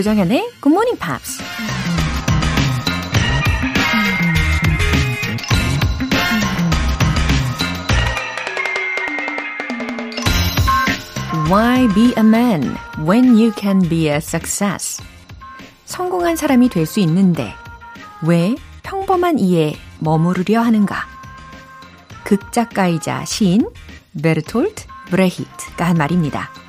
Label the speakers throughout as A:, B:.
A: 조정현의 Good Morning Pops. Why be a man when you can be a success? 성공한 사람이 될 수 있는데 왜 평범한 이에 머무르려 하는가? 극작가이자 시인 베르톨트 브레히트가 한 말입니다.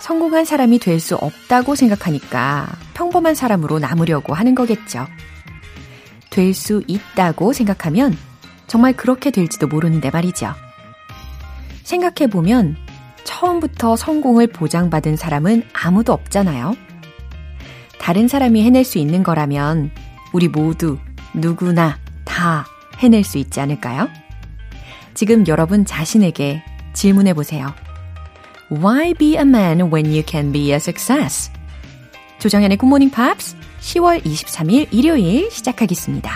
A: 성공한 사람이 될 수 없다고 생각하니까 평범한 사람으로 남으려고 하는 거겠죠. 될 수 있다고 생각하면 정말 그렇게 될지도 모르는데 말이죠. 생각해보면 처음부터 성공을 보장받은 사람은 아무도 없잖아요. 다른 사람이 해낼 수 있는 거라면 우리 모두 누구나 다 해낼 수 있지 않을까요? 지금 여러분 자신에게 질문해 보세요. Why be a man when you can be a success? 조정현의 굿모닝 팝스 10월 23일 일요일 시작하겠습니다.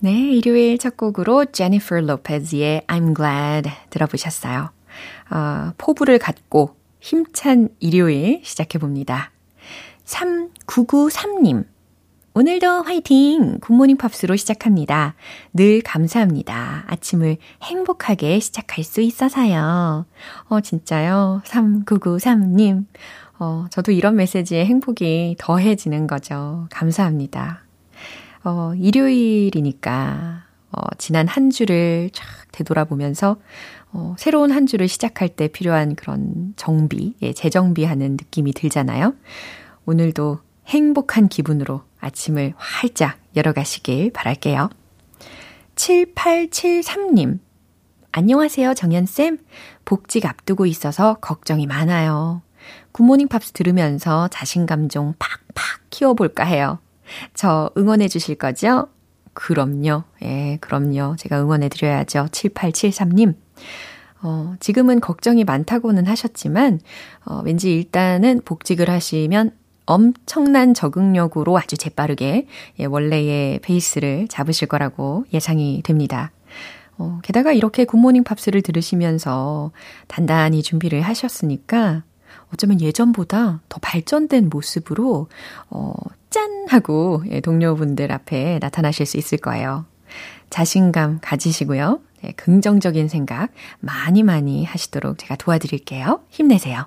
A: 네, 일요일 첫 곡으로 제니퍼 로페즈의 I'm Glad 들어보셨어요. 어, 포부를 갖고 힘찬 일요일 시작해봅니다. 3993님. 오늘도 화이팅! 굿모닝 팝스로 시작합니다. 늘 감사합니다. 아침을 행복하게 시작할 수 있어서요. 어, 진짜요? 3993님. 어, 저도 이런 메시지에 행복이 더해지는 거죠. 감사합니다. 어, 일요일이니까, 어, 지난 한 주를 쫙 되돌아보면서, 어, 새로운 한 주를 시작할 때 필요한 그런 정비, 예, 재정비하는 느낌이 들잖아요. 오늘도 행복한 기분으로 아침을 활짝 열어가시길 바랄게요. 7873님. 안녕하세요, 정연쌤. 복직 앞두고 있어서 걱정이 많아요. 굿모닝 팝스 들으면서 자신감 좀 팍팍 키워볼까 해요. 저 응원해 주실 거죠? 그럼요. 예, 그럼요. 제가 응원해 드려야죠. 7873님. 어, 지금은 걱정이 많다고는 하셨지만, 어, 왠지 일단은 복직을 하시면 엄청난 적응력으로 아주 재빠르게 예, 원래의 페이스를 잡으실 거라고 예상이 됩니다. 어, 게다가 이렇게 굿모닝 팝스를 들으시면서 단단히 준비를 하셨으니까 어쩌면 예전보다 더 발전된 모습으로 어, 짠! 하고 예, 동료분들 앞에 나타나실 수 있을 거예요. 자신감 가지시고요. 네, 긍정적인 생각 많이 많이 하시도록 제가 도와드릴게요. 힘내세요.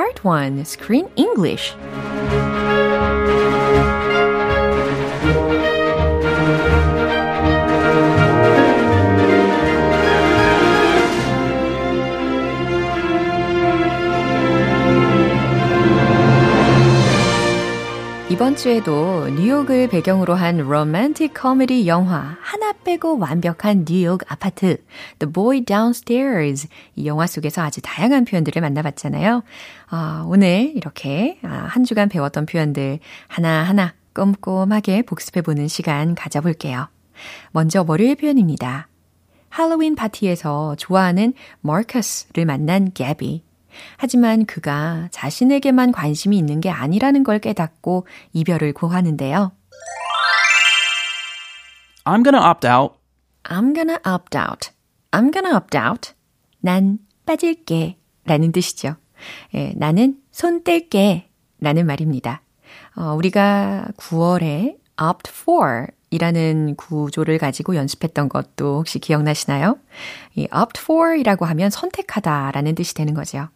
A: Part 1 Screen English. 이번 주에도 뉴욕을 배경으로 한 로맨틱 코미디 영화 빼고 완벽한 뉴욕 아파트 The Boy Downstairs 이 영화 속에서 아주 다양한 표현들을 만나봤잖아요. 아, 오늘 이렇게 한 주간 배웠던 표현들 하나하나 꼼꼼하게 복습해보는 시간 가져볼게요. 먼저 월요일 표현입니다. 할로윈 파티에서 좋아하는 마커스를 만난 개비. 하지만 그가 자신에게만 관심이 있는 게 아니라는 걸 깨닫고 이별을 고하는데요.
B: I'm gonna opt out.
A: I'm gonna opt out. I'm gonna opt out. 난 빠질게. 라는 뜻이죠. 예, 나는 손 뗄게. 라는 말입니다. 어, 우리가 9월에 opt for 이라는 구조를 가지고 연습했던 것도 혹시 기억나시나요? 이 opt for 이라고 하면 선택하다 라는 뜻이 되는 거죠.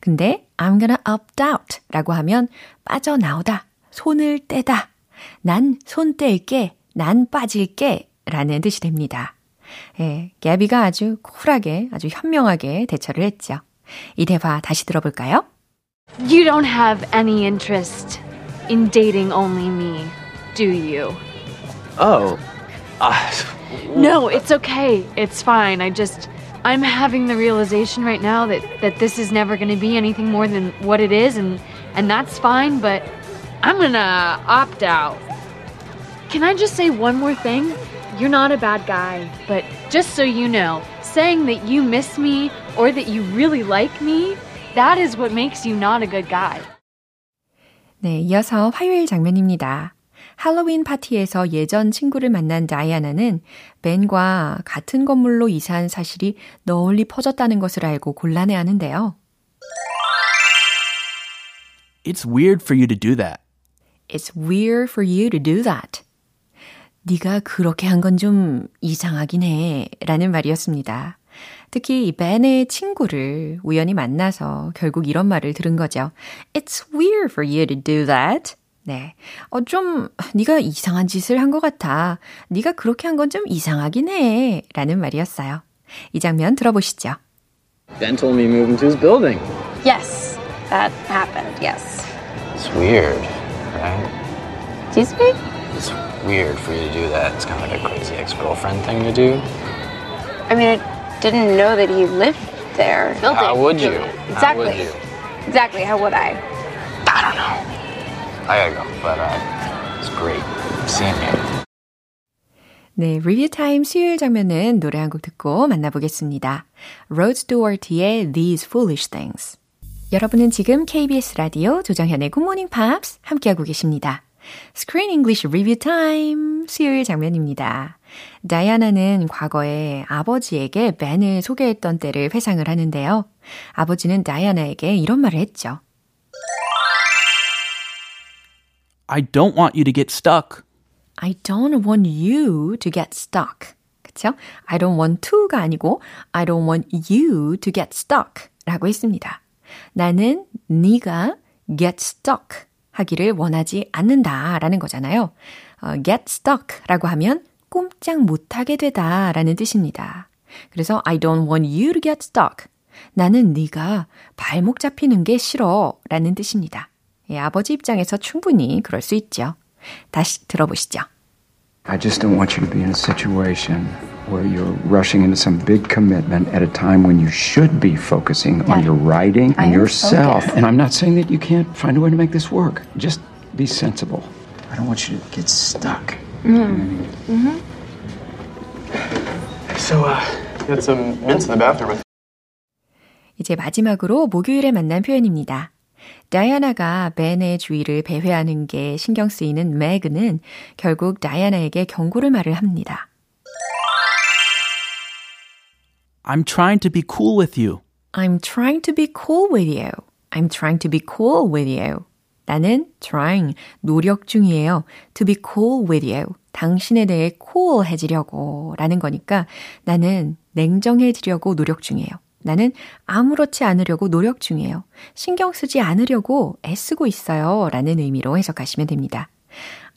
A: 근데 I'm gonna opt out 라고 하면 빠져나오다, 손을 떼다, 난 손 뗄게, 난 빠질게 라는 뜻이 됩니다. 예, 개비가 아주 쿨하게, 아주 현명하게 대처를 했죠. 이 대화 다시 들어볼까요?
B: You don't have any interest in dating only me, do you?
C: Oh. Uh,
B: No, it's okay. It's fine. I just I'm having the realization right now that that this is never going to be anything more than what it is and and that's fine, but I'm going to opt out. Can I just say one more thing? You're not a bad guy, but just so you know, saying that you miss me or that you really like me, that is what makes you not a good guy.
A: 네, 이어서 화요일 장면입니다. 할로윈 파티에서 예전 친구를 만난 다이아나는 벤과 같은 건물로 이사한 사실이 널리 퍼졌다는 것을 알고 곤란해 하는데요.
C: it's weird for you to do that.
A: It's weird for you to do that. 네가 그렇게 한 건 좀 이상하긴 해. 라는 말이었습니다. 특히 이 벤의 친구를 우연히 만나서 결국 이런 말을 들은 거죠. It's weird for you to do that. 네. 어, 좀, 네가 이상한 짓을 한 것 같아. 네가 그렇게 한 건 좀 이상하긴 해. 라는 말이었어요. 이 장면 들어보시죠.
D: Ben told me he moved into his building.
E: Yes, that happened, yes.
F: It's weird, right?
E: Excuse me?
F: It's weird for you to do that. It's kind of like a crazy ex-girlfriend thing to do.
E: I mean, I didn't know that he lived there. Building.
F: How would you? How
E: Exactly.
F: would you?
E: Exactly, how would I?
F: I don't know. I gotta go, but uh, it's great seeing you.
A: 네, 리뷰 타임 수요일 장면은 노래 한 곡 듣고 만나보겠습니다. Rod Stewart의 These Foolish Things. 여러분은 지금 KBS 라디오 조정현의 Good Morning Pops 함께하고 계십니다. Screen English Review Time 수요일 장면입니다. 다이아나는 과거에 아버지에게 벤을 소개했던 때를 회상을 하는데요. 아버지는 다이아나에게 이런 말을 했죠.
C: I don't want you to get stuck.
A: I don't want you to get stuck. 그쵸? I don't want to가 아니고 I don't want you to get stuck 라고 했습니다. 나는 네가 get stuck 하기를 원하지 않는다 라는 거잖아요. 어, get stuck 라고 하면 꼼짝 못하게 되다 라는 뜻입니다. 그래서 I don't want you to get stuck. 나는 네가 발목 잡히는 게 싫어 라는 뜻입니다. 예, 아버지 입장에서 충분히 그럴 수 있죠. 다시 들어보시죠.
G: I just don't want you to be in a situation where you're rushing into some big commitment at a time when you should be focusing on your writing and yourself.
E: focused.
G: And I'm not saying that you can't find a way to make this work. Just be sensible. I don't want you to get stuck.
H: So, uh, got some mints in the bathroom.
A: 이제 마지막으로 목요일에 만난 표현입니다. 다이아나가 벤의 주의를 배회하는 게 신경 쓰이는 매그는 결국 다이아나에게 경고를 말을 합니다.
C: I'm trying to be cool with you.
A: I'm trying to be cool with you. I'm trying to be cool with you. 나는 trying, 노력 중이에요. to be cool with you. 당신에 대해 cool해지려고 라는 거니까 나는 냉정해지려고 노력 중이에요. 나는 아무렇지 않으려고 노력 중이에요. 신경 쓰지 않으려고 애쓰고 있어요. 라는 의미로 해석하시면 됩니다.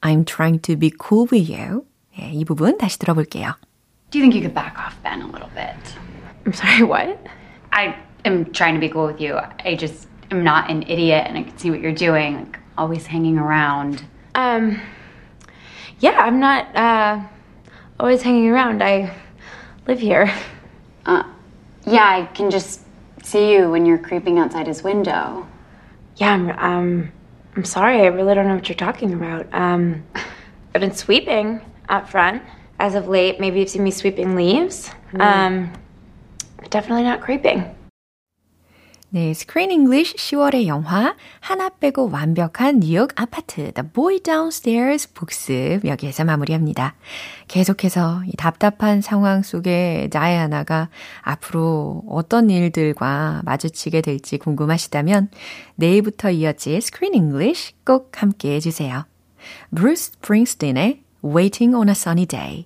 A: I'm trying to be cool with you. 예, 이 부분 다시 들어볼게요.
I: Do you think you could back off Ben a little bit?
E: I'm sorry, what?
I: I am trying to be cool with you. I just am not an idiot and I can see what you're doing, like always hanging around.
E: Um, yeah, I'm not, uh, always hanging around. I live here.
I: Uh, yeah, I can just see you when you're creeping outside his window.
E: Yeah, I'm, um, I'm sorry, I really don't know what you're talking about. Um, I've been sweeping out front as of late. Maybe you've seen me sweeping leaves. Um, definitely not creeping.
A: 네, Screen English 10월의 영화 하나 빼고 완벽한 뉴욕 아파트 The Boy Downstairs 복습 여기에서 마무리합니다. 계속해서 이 답답한 상황 속에 다이아나가 앞으로 어떤 일들과 마주치게 될지 궁금하시다면 내일부터 이어질 Screen English 꼭 함께 해주세요. 브루스 스프링스틴의 Waiting on a Sunny Day.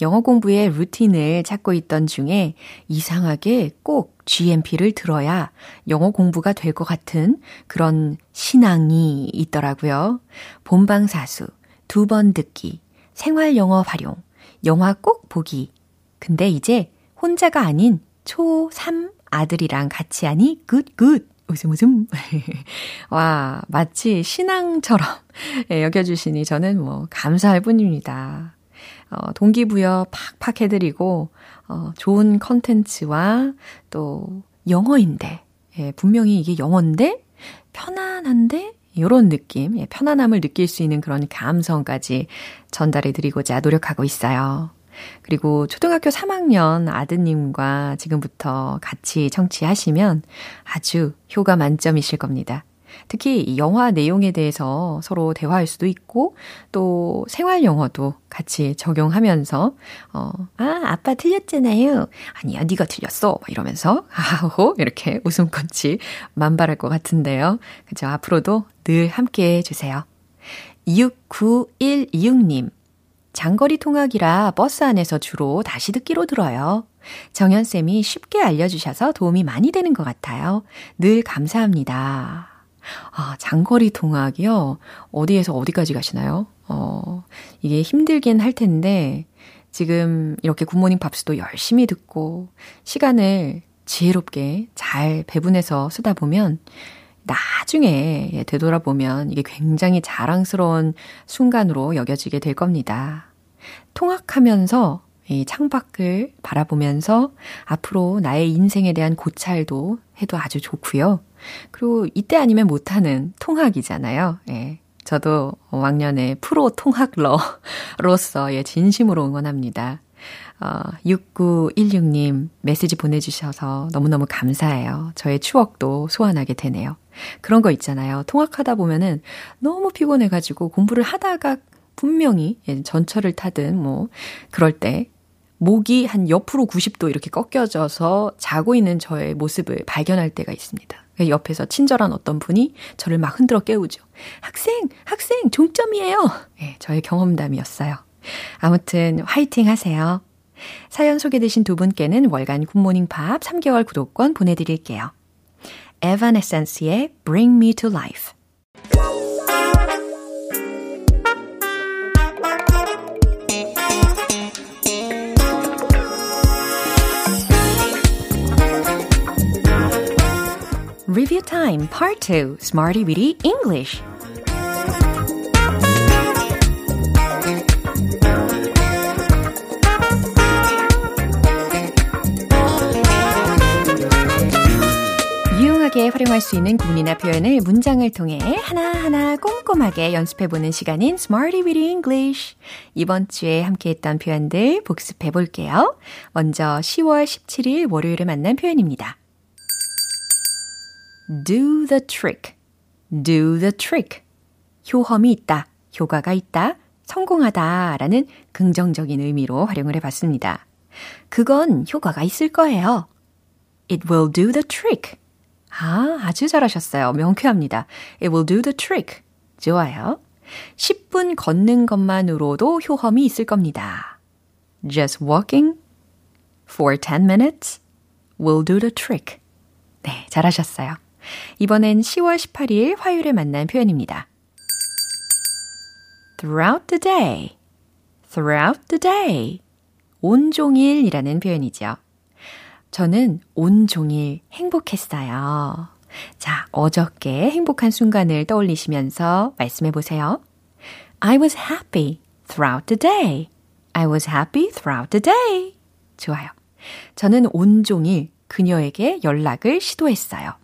A: 영어 공부의 루틴을 찾고 있던 중에 이상하게 꼭 GMP를 들어야 영어 공부가 될 것 같은 그런 신앙이 있더라고요. 본방사수, 두 번 듣기, 생활 영어 활용, 영화 꼭 보기. 근데 이제 혼자가 아닌 초3 아들이랑 같이 하니 good good. 웃음 웃음. 와, 마치 신앙처럼 예, 여겨주시니 저는 뭐 감사할 뿐입니다. 어, 동기부여 팍팍 해드리고, 어, 좋은 컨텐츠와 또 영어인데, 예, 분명히 이게 영어인데, 편안한데, 이런 느낌, 예, 편안함을 느낄 수 있는 그런 감성까지 전달해 드리고자 노력하고 있어요. 그리고 초등학교 3학년 아드님과 지금부터 같이 청취하시면 아주 효과 만점이실 겁니다. 특히 영화 내용에 대해서 서로 대화할 수도 있고 또 생활 영어도 같이 적용하면서 어, 아, 아빠 틀렸잖아요. 아니야, 네가 틀렸어. 이러면서 하하호 이렇게 웃음꽃이 만발할 것 같은데요. 그죠? 앞으로도 늘 함께 해 주세요. 69126님 장거리 통학이라 버스 안에서 주로 다시 듣기로 들어요. 정연쌤이 쉽게 알려주셔서 도움이 많이 되는 것 같아요. 늘 감사합니다. 아, 장거리 통학이요? 어디에서 어디까지 가시나요? 어, 이게 힘들긴 할 텐데, 지금 이렇게 굿모닝 팝스도 열심히 듣고, 시간을 지혜롭게 잘 배분해서 쓰다 보면, 나중에 되돌아보면 이게 굉장히 자랑스러운 순간으로 여겨지게 될 겁니다. 통학하면서 이 창밖을 바라보면서 앞으로 나의 인생에 대한 고찰도 해도 아주 좋고요. 그리고 이때 아니면 못하는 통학이잖아요. 예. 저도 왕년에 프로 통학러로서 예, 진심으로 응원합니다. 어, 6916님 메시지 보내주셔서 너무너무 감사해요. 저의 추억도 소환하게 되네요. 그런 거 있잖아요. 통학하다 보면은 너무 피곤해가지고 공부를 하다가 분명히 예, 전철을 타든 뭐 그럴 때 목이 한 옆으로 90도 이렇게 꺾여져서 자고 있는 저의 모습을 발견할 때가 있습니다. 옆에서 친절한 어떤 분이 저를 막 흔들어 깨우죠. 학생, 학생, 종점이에요. 네, 저의 경험담이었어요. 아무튼 화이팅 하세요. 사연 소개되신 두 분께는 월간 굿모닝 팝 3개월 구독권 보내드릴게요. 에반에센스의 Bring Me to Life Time Part 2 Smarty Weedy English 유용하게 활용할 수 있는 구문이나 표현을 문장을 통해 하나하나 꼼꼼하게 연습해보는 시간인 Smarty Weedy English. 이번 주에 함께했던 표현들 복습해 볼게요. 먼저 10월 17일 월요일에 만난 표현입니다. Do the trick, do the trick. 효험이 있다, 효과가 있다, 성공하다 라는 긍정적인 의미로 활용을 해 봤습니다. 그건 효과가 있을 거예요. It will do the trick. 아, 아주 잘하셨어요. 명쾌합니다. It will do the trick. 좋아요. 10분 걷는 것만으로도 효험이 있을 겁니다. Just walking for 10 minutes will do the trick. 네, 잘하셨어요. 이번엔 10월 18일 화요일에 만난 표현입니다. throughout the day, throughout the day. 온종일이라는 표현이죠. 저는 온종일 행복했어요. 자, 어저께 행복한 순간을 떠올리시면서 말씀해 보세요. I was happy throughout the day. I was happy throughout the day. 좋아요. 저는 온종일 그녀에게 연락을 시도했어요.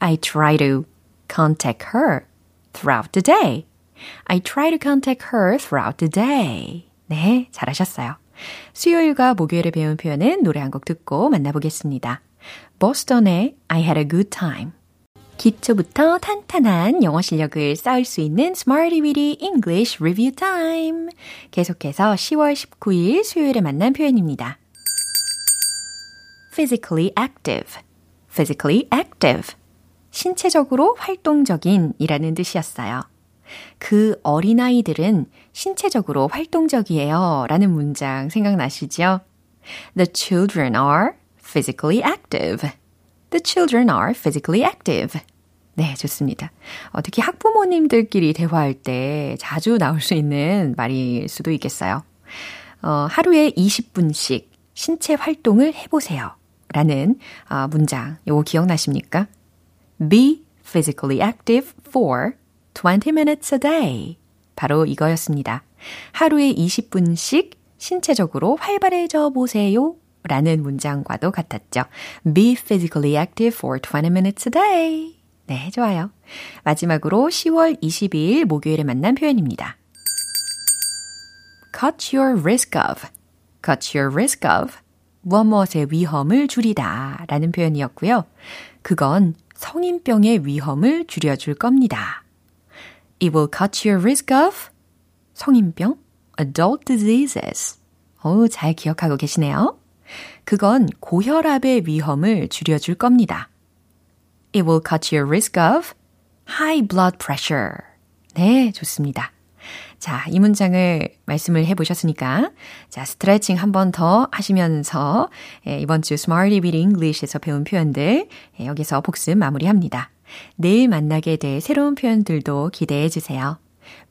A: I try to contact her throughout the day. I try to contact her throughout the day. 네, 잘하셨어요. 수요일과 목요일에 배운 표현은 노래 한 곡 듣고 만나보겠습니다. 보스턴의 I had a good time. 기초부터 탄탄한 영어 실력을 쌓을 수 있는 Smarty Weedy English Review Time. 계속해서 10월 19일 수요일에 만난 표현입니다. physically active. physically active. 신체적으로 활동적인 이라는 뜻이었어요. 그 어린아이들은 신체적으로 활동적이에요 라는 문장 생각나시죠? The children are physically active. The children are physically active. 네, 좋습니다. 어, 특히 학부모님들끼리 대화할 때 자주 나올 수 있는 말일 수도 있겠어요. 어, 하루에 20분씩 신체 활동을 해보세요. 라는 어, 문장, 요거 기억나십니까? Be physically active for 20 minutes a day. 바로 이거였습니다. 하루에 20분씩 신체적으로 활발해져 보세요. 라는 문장과도 같았죠. Be physically active for 20 minutes a day. 네, 좋아요. 마지막으로 10월 22일 목요일에 만난 표현입니다. cut your risk of. cut your risk of. 무엇무엇의 위험을 줄이다 라는 표현이었고요. 그건 성인병의 위험을 줄여줄 겁니다. It will cut your risk of 성인병, adult diseases. 어우, 잘 기억하고 계시네요. 그건 고혈압의 위험을 줄여줄 겁니다. It will cut your risk of high blood pressure. 네, 좋습니다. 자, 이 문장을 말씀을 해보셨으니까, 자, 스트레칭 한 번 더 하시면서, 예, 이번 주 Smarty Beat English에서 배운 표현들, 예, 여기서 복습 마무리합니다. 내일 만나게 될 새로운 표현들도 기대해 주세요.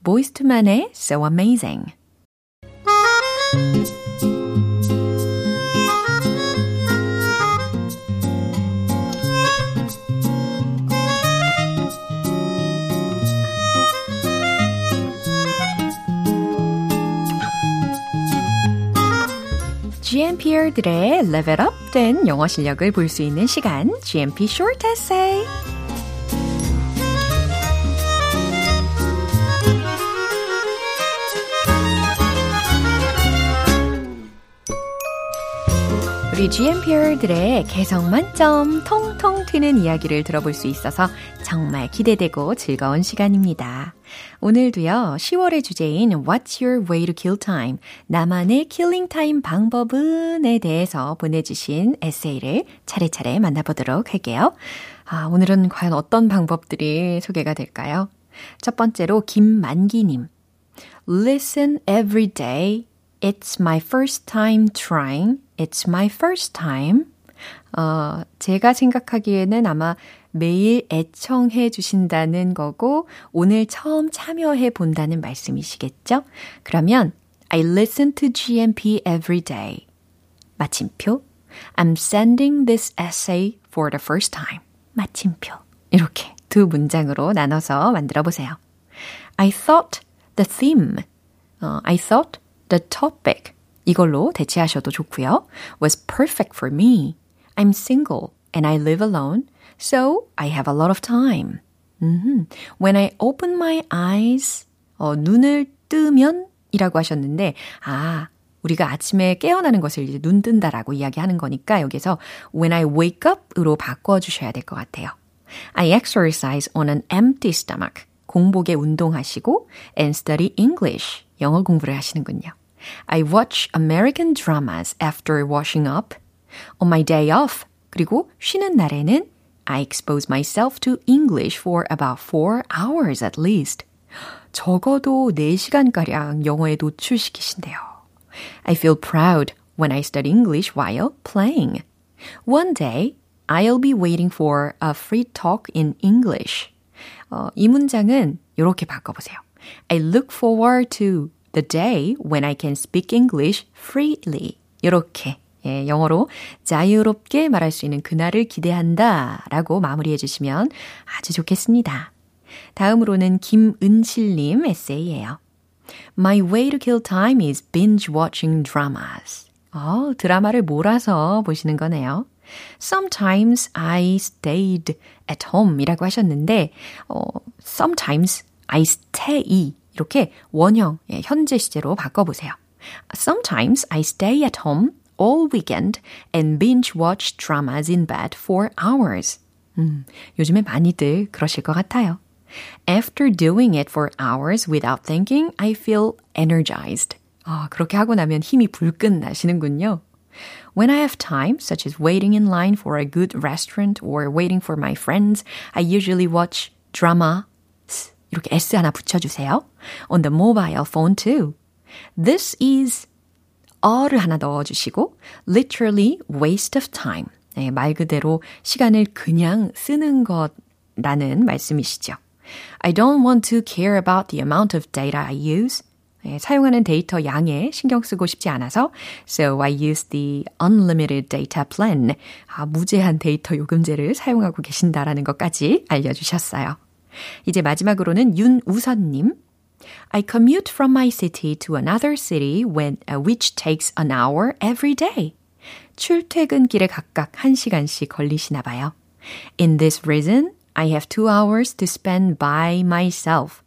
A: 보이스투만의 So Amazing. GMPR들의 level up된 영어 실력을 볼 수 있는 시간, GMP Short Essay. 우리 GMPR들의 개성 만점 통통 튀는 이야기를 들어볼 수 있어서 정말 기대되고 즐거운 시간입니다. 오늘도요, 10월의 주제인 What's your way to kill time? 나만의 killing time 방법은에 대해서 보내주신 에세이를 차례차례 만나보도록 할게요. 아, 오늘은 과연 어떤 방법들이 소개가 될까요? 첫 번째로 김만기님. Listen every day. It's my first time trying. It's my first time. 어, 제가 생각하기에는 아마 매일 애청해 주신다는 거고 오늘 처음 참여해 본다는 말씀이시겠죠? 그러면 I listen to GMP every day. 마침표. I'm sending this essay for the first time. 마침표. 이렇게 두 문장으로 나눠서 만들어 보세요. I thought the theme. 어, I thought the topic. 이걸로 대체하셔도 좋고요. was perfect for me. I'm single and I live alone, so I have a lot of time. Mm-hmm. When I open my eyes, 어, 눈을 뜨면 이라고 하셨는데, 아, 우리가 아침에 깨어나는 것을 이제 눈 뜬다라고 이야기하는 거니까 여기서 when I wake up으로 바꿔주셔야 될 것 같아요. I exercise on an empty stomach. 공복에 운동하시고 and study English. 영어 공부를 하시는군요. I watch American dramas after washing up. On my day off, 그리고 쉬는 날에는 I expose myself to English for about 4 hours at least. 적어도 4시간가량 영어에 노출시키신대요. I feel proud when I study English while playing. One day, I'll be waiting for a free talk in English. 어, 이 문장은 이렇게 바꿔보세요. I look forward to the day when I can speak English freely. 이렇게 예, 영어로 자유롭게 말할 수 있는 그날을 기대한다 라고 마무리해 주시면 아주 좋겠습니다. 다음으로는 김은실님 에세이예요. My way to kill time is binge watching dramas. 어, 드라마를 몰아서 보시는 거네요. Sometimes I stayed at home 이라고 하셨는데, 어, sometimes I stay 이렇게 원형, 예, 현재 시제로 바꿔보세요. Sometimes I stay at home all weekend and binge watch dramas in bed for hours. 음, 요즘에 많이들 그러실 것 같아요. After doing it for hours without thinking, I feel energized. 아, 그렇게 하고 나면 힘이 불끈 나시는군요. When I have time, such as waiting in line for a good restaurant or waiting for my friends, I usually watch drama. 이렇게 S 하나 붙여주세요. On the mobile phone too. This is 어를 하나 넣어주시고 literally waste of time. 네, 말 그대로 시간을 그냥 쓰는 것라는 말씀이시죠. I don't want to care about the amount of data I use. 네, 사용하는 데이터 양에 신경 쓰고 싶지 않아서 so I use the unlimited data plan. 아, 무제한 데이터 요금제를 사용하고 계신다라는 것까지 알려주셨어요. 이제 마지막으로는 윤우선님. I commute from my city to another city when, uh, which takes an hour every day. 출퇴근길에 각각 1시간씩 걸리시나 봐요. In this reason, I have two hours to spend by myself.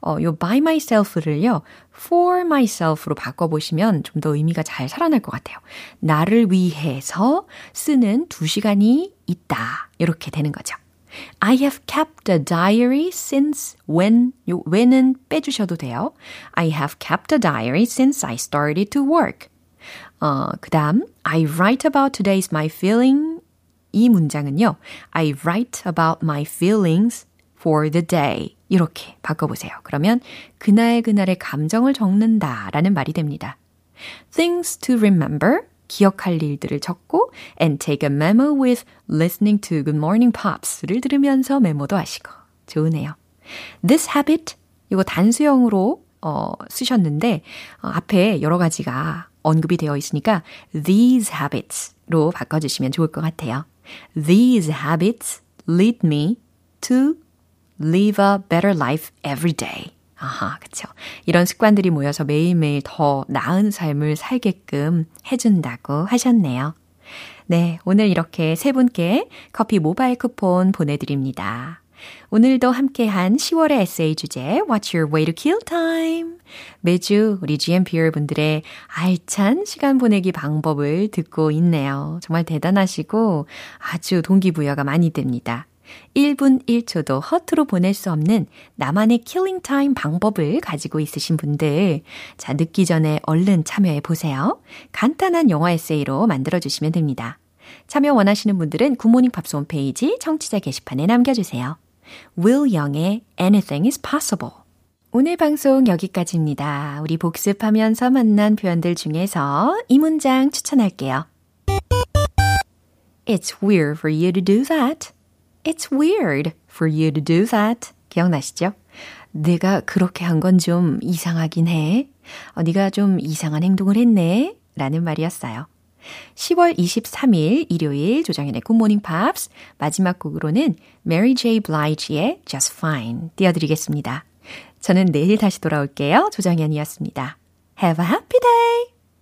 A: 어, 요 by myself를요, for myself로 바꿔보시면 좀 더 의미가 잘 살아날 것 같아요. 나를 위해서 쓰는 두 시간이 있다. 이렇게 되는 거죠. I have kept a diary since when, 요 when은 빼주셔도 돼요. I have kept a diary since I started to work. 어, 그 다음, I write about today's my feeling. 이 문장은요, I write about my feelings for the day. 이렇게 바꿔보세요. 그러면 그날 그날의 감정을 적는다 라는 말이 됩니다. Things to remember. 기억할 일들을 적고 and take a memo with listening to Good Morning Pops를 들으면서 메모도 하시고 좋으네요. This habit 이거 단수형으로 어, 쓰셨는데 어, 앞에 여러 가지가 언급이 되어 있으니까 these habits로 바꿔주시면 좋을 것 같아요. These habits lead me to live a better life every day. 아하, 그쵸. 이런 습관들이 모여서 매일매일 더 나은 삶을 살게끔 해준다고 하셨네요. 네, 오늘 이렇게 세 분께 커피 모바일 쿠폰 보내드립니다. 오늘도 함께한 10월의 에세이 주제 What's your way to kill time? 매주 우리 GMPR 분들의 알찬 시간 보내기 방법을 듣고 있네요. 정말 대단하시고 아주 동기부여가 많이 됩니다. 1분 1초도 허투루 보낼 수 없는 나만의 killing time 방법을 가지고 있으신 분들, 자, 늦기 전에 얼른 참여해 보세요. 간단한 영어 에세이로 만들어 주시면 됩니다. 참여 원하시는 분들은 굿모닝 팝스 홈페이지 청취자 게시판에 남겨주세요. Will Young의 Anything is Possible. 오늘 방송 여기까지입니다. 우리 복습하면서 만난 표현들 중에서 이 문장 추천할게요. It's weird for you to do that. It's weird for you to do that. 기억나시죠? 내가 그렇게 한 건 좀 이상하긴 해. 어, 네가 좀 이상한 행동을 했네. 라는 말이었어요. 10월 23일 일요일 조정현의 굿모닝 팝스 마지막 곡으로는 Mary J. Blige의 Just Fine 띄워드리겠습니다. 저는 내일 다시 돌아올게요. 조정현이었습니다. Have a happy day!